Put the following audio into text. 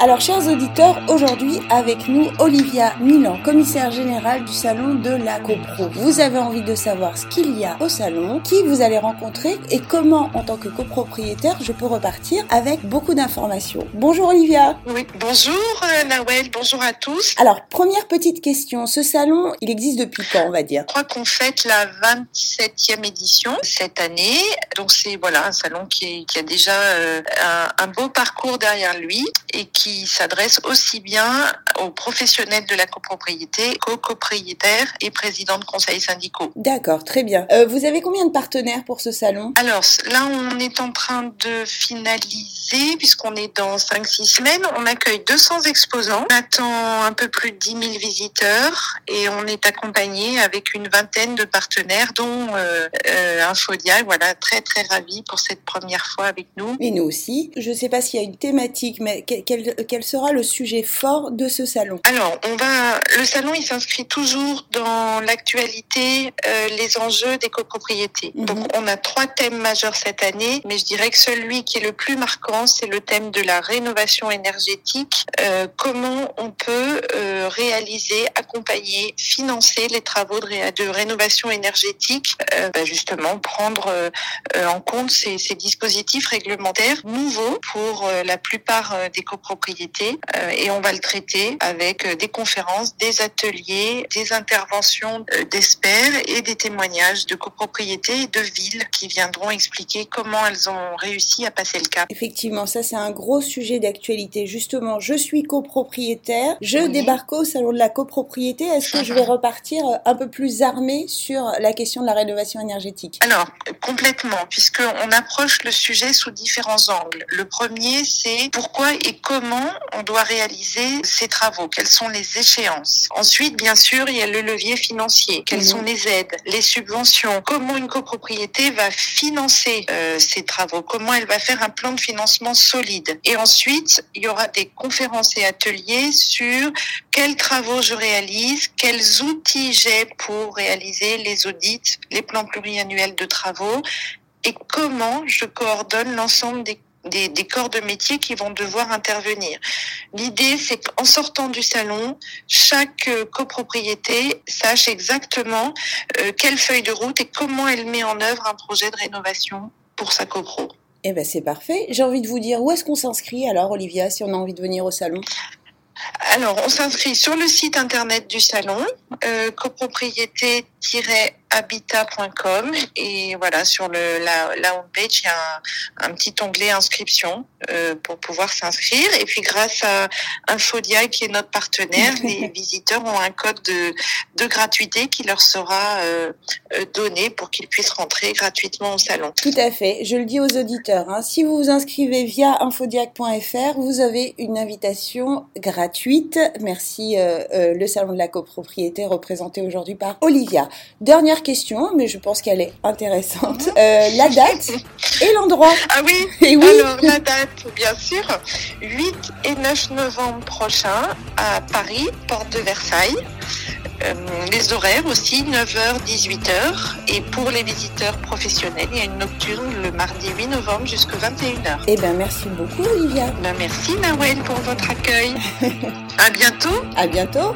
Alors, chers auditeurs, aujourd'hui avec nous Olivia Milan, commissaire générale du salon de la CoPro. Vous avez envie de savoir ce qu'il y a au salon, qui vous allez rencontrer et comment, en tant que copropriétaire, je peux repartir avec beaucoup d'informations. Bonjour Olivia. Oui, bonjour euh, Nawel, bonjour à tous. Alors, première petite question, ce salon, il existe depuis quand, on va dire? Je crois qu'on fête la 27e édition cette année. Donc c'est voilà un salon qui, qui a déjà euh, un, un beau parcours derrière lui et qui qui s'adresse aussi bien aux professionnels de la copropriété qu'aux copropriétaires et présidents de conseils syndicaux. D'accord, très bien. Euh, vous avez combien de partenaires pour ce salon? Alors là, on est en train de finaliser, puisqu'on est dans 5-6 semaines. On accueille 200 exposants, on attend un peu plus de 10 000 visiteurs et on est accompagné avec une vingtaine de partenaires, dont euh, euh, Infodia. Voilà, très très ravi pour cette première fois avec nous. Et nous aussi. Je ne sais pas s'il y a une thématique, mais quelle, quel sera le sujet fort de ce salon Alors, on va. Le salon, il s'inscrit toujours dans l'actualité, euh, les enjeux des copropriétés. Mhm. Donc, on a trois thèmes majeurs cette année, mais je dirais que celui qui est le plus marquant, c'est le thème de la rénovation énergétique. Euh, comment on peut euh, réaliser, accompagner, financer les travaux de, ré- de rénovation énergétique, euh, bah, justement prendre euh, euh, en compte ces, ces dispositifs réglementaires nouveaux pour la plupart des copropriétés euh, et on va le traiter avec euh, des conférences, des ateliers, des interventions euh, d'experts et des témoignages de copropriétés et de villes qui viendront expliquer comment elles ont réussi à passer le cap. Effectivement, ça c'est un gros sujet d'actualité. Justement, je suis copropriétaire, je Oui. débarque au salon de la copropriété. Est-ce que je vais repartir un peu plus armée sur la question de la rénovation énergétique? Alors, complètement, puisqu'on approche le sujet sous différents angles. Le premier, c'est pourquoi et comment on doit réaliser ces travaux, quelles sont les échéances? Ensuite, bien sûr, il y a le levier financier, quelles sont les aides, les subventions, comment une copropriété va financer euh, ces travaux, comment elle va faire un plan de financement solide? Et ensuite, il y aura des conférences et ateliers sur quels travaux je réalise, quels outils j'ai pour réaliser les audits, les plans pluriannuels de travaux et comment je coordonne l'ensemble des des, des corps de métier qui vont devoir intervenir. L'idée, c'est qu'en sortant du salon, chaque euh, copropriété sache exactement euh, quelle feuille de route et comment elle met en œuvre un projet de rénovation pour sa copro. Eh ben c'est parfait. J'ai envie de vous dire où est-ce qu'on s'inscrit alors, Olivia, si on a envie de venir au salon? Alors, on s'inscrit sur le site internet du salon, euh, copropriété-habitat.com et voilà, sur le, la, la homepage, il y a un, un petit onglet inscription euh, pour pouvoir s'inscrire. Et puis, grâce à Infodia, qui est notre partenaire, les visiteurs ont un code de, de gratuité qui leur sera euh, euh, donné pour qu'ils puissent rentrer gratuitement au salon. Tout à fait. Je le dis aux auditeurs. hein, si vous vous inscrivez via infodiac.fr, vous avez une invitation gratuite. Merci euh, euh, le salon de la copropriété représenté aujourd'hui par Olivia. Dernière question, mais je pense qu'elle est intéressante. Euh, la date et l'endroit. Ah oui, Et oui. Alors, la date, bien sûr, 8 et 9 novembre prochain à Paris, porte de Versailles. Euh, les horaires aussi, 9h, 18h. Et pour les visiteurs professionnels, il y a une nocturne le mardi 8 novembre jusqu'à 21h. Eh ben merci beaucoup Olivia. Ben, merci Nawel pour votre accueil. à bientôt. À bientôt.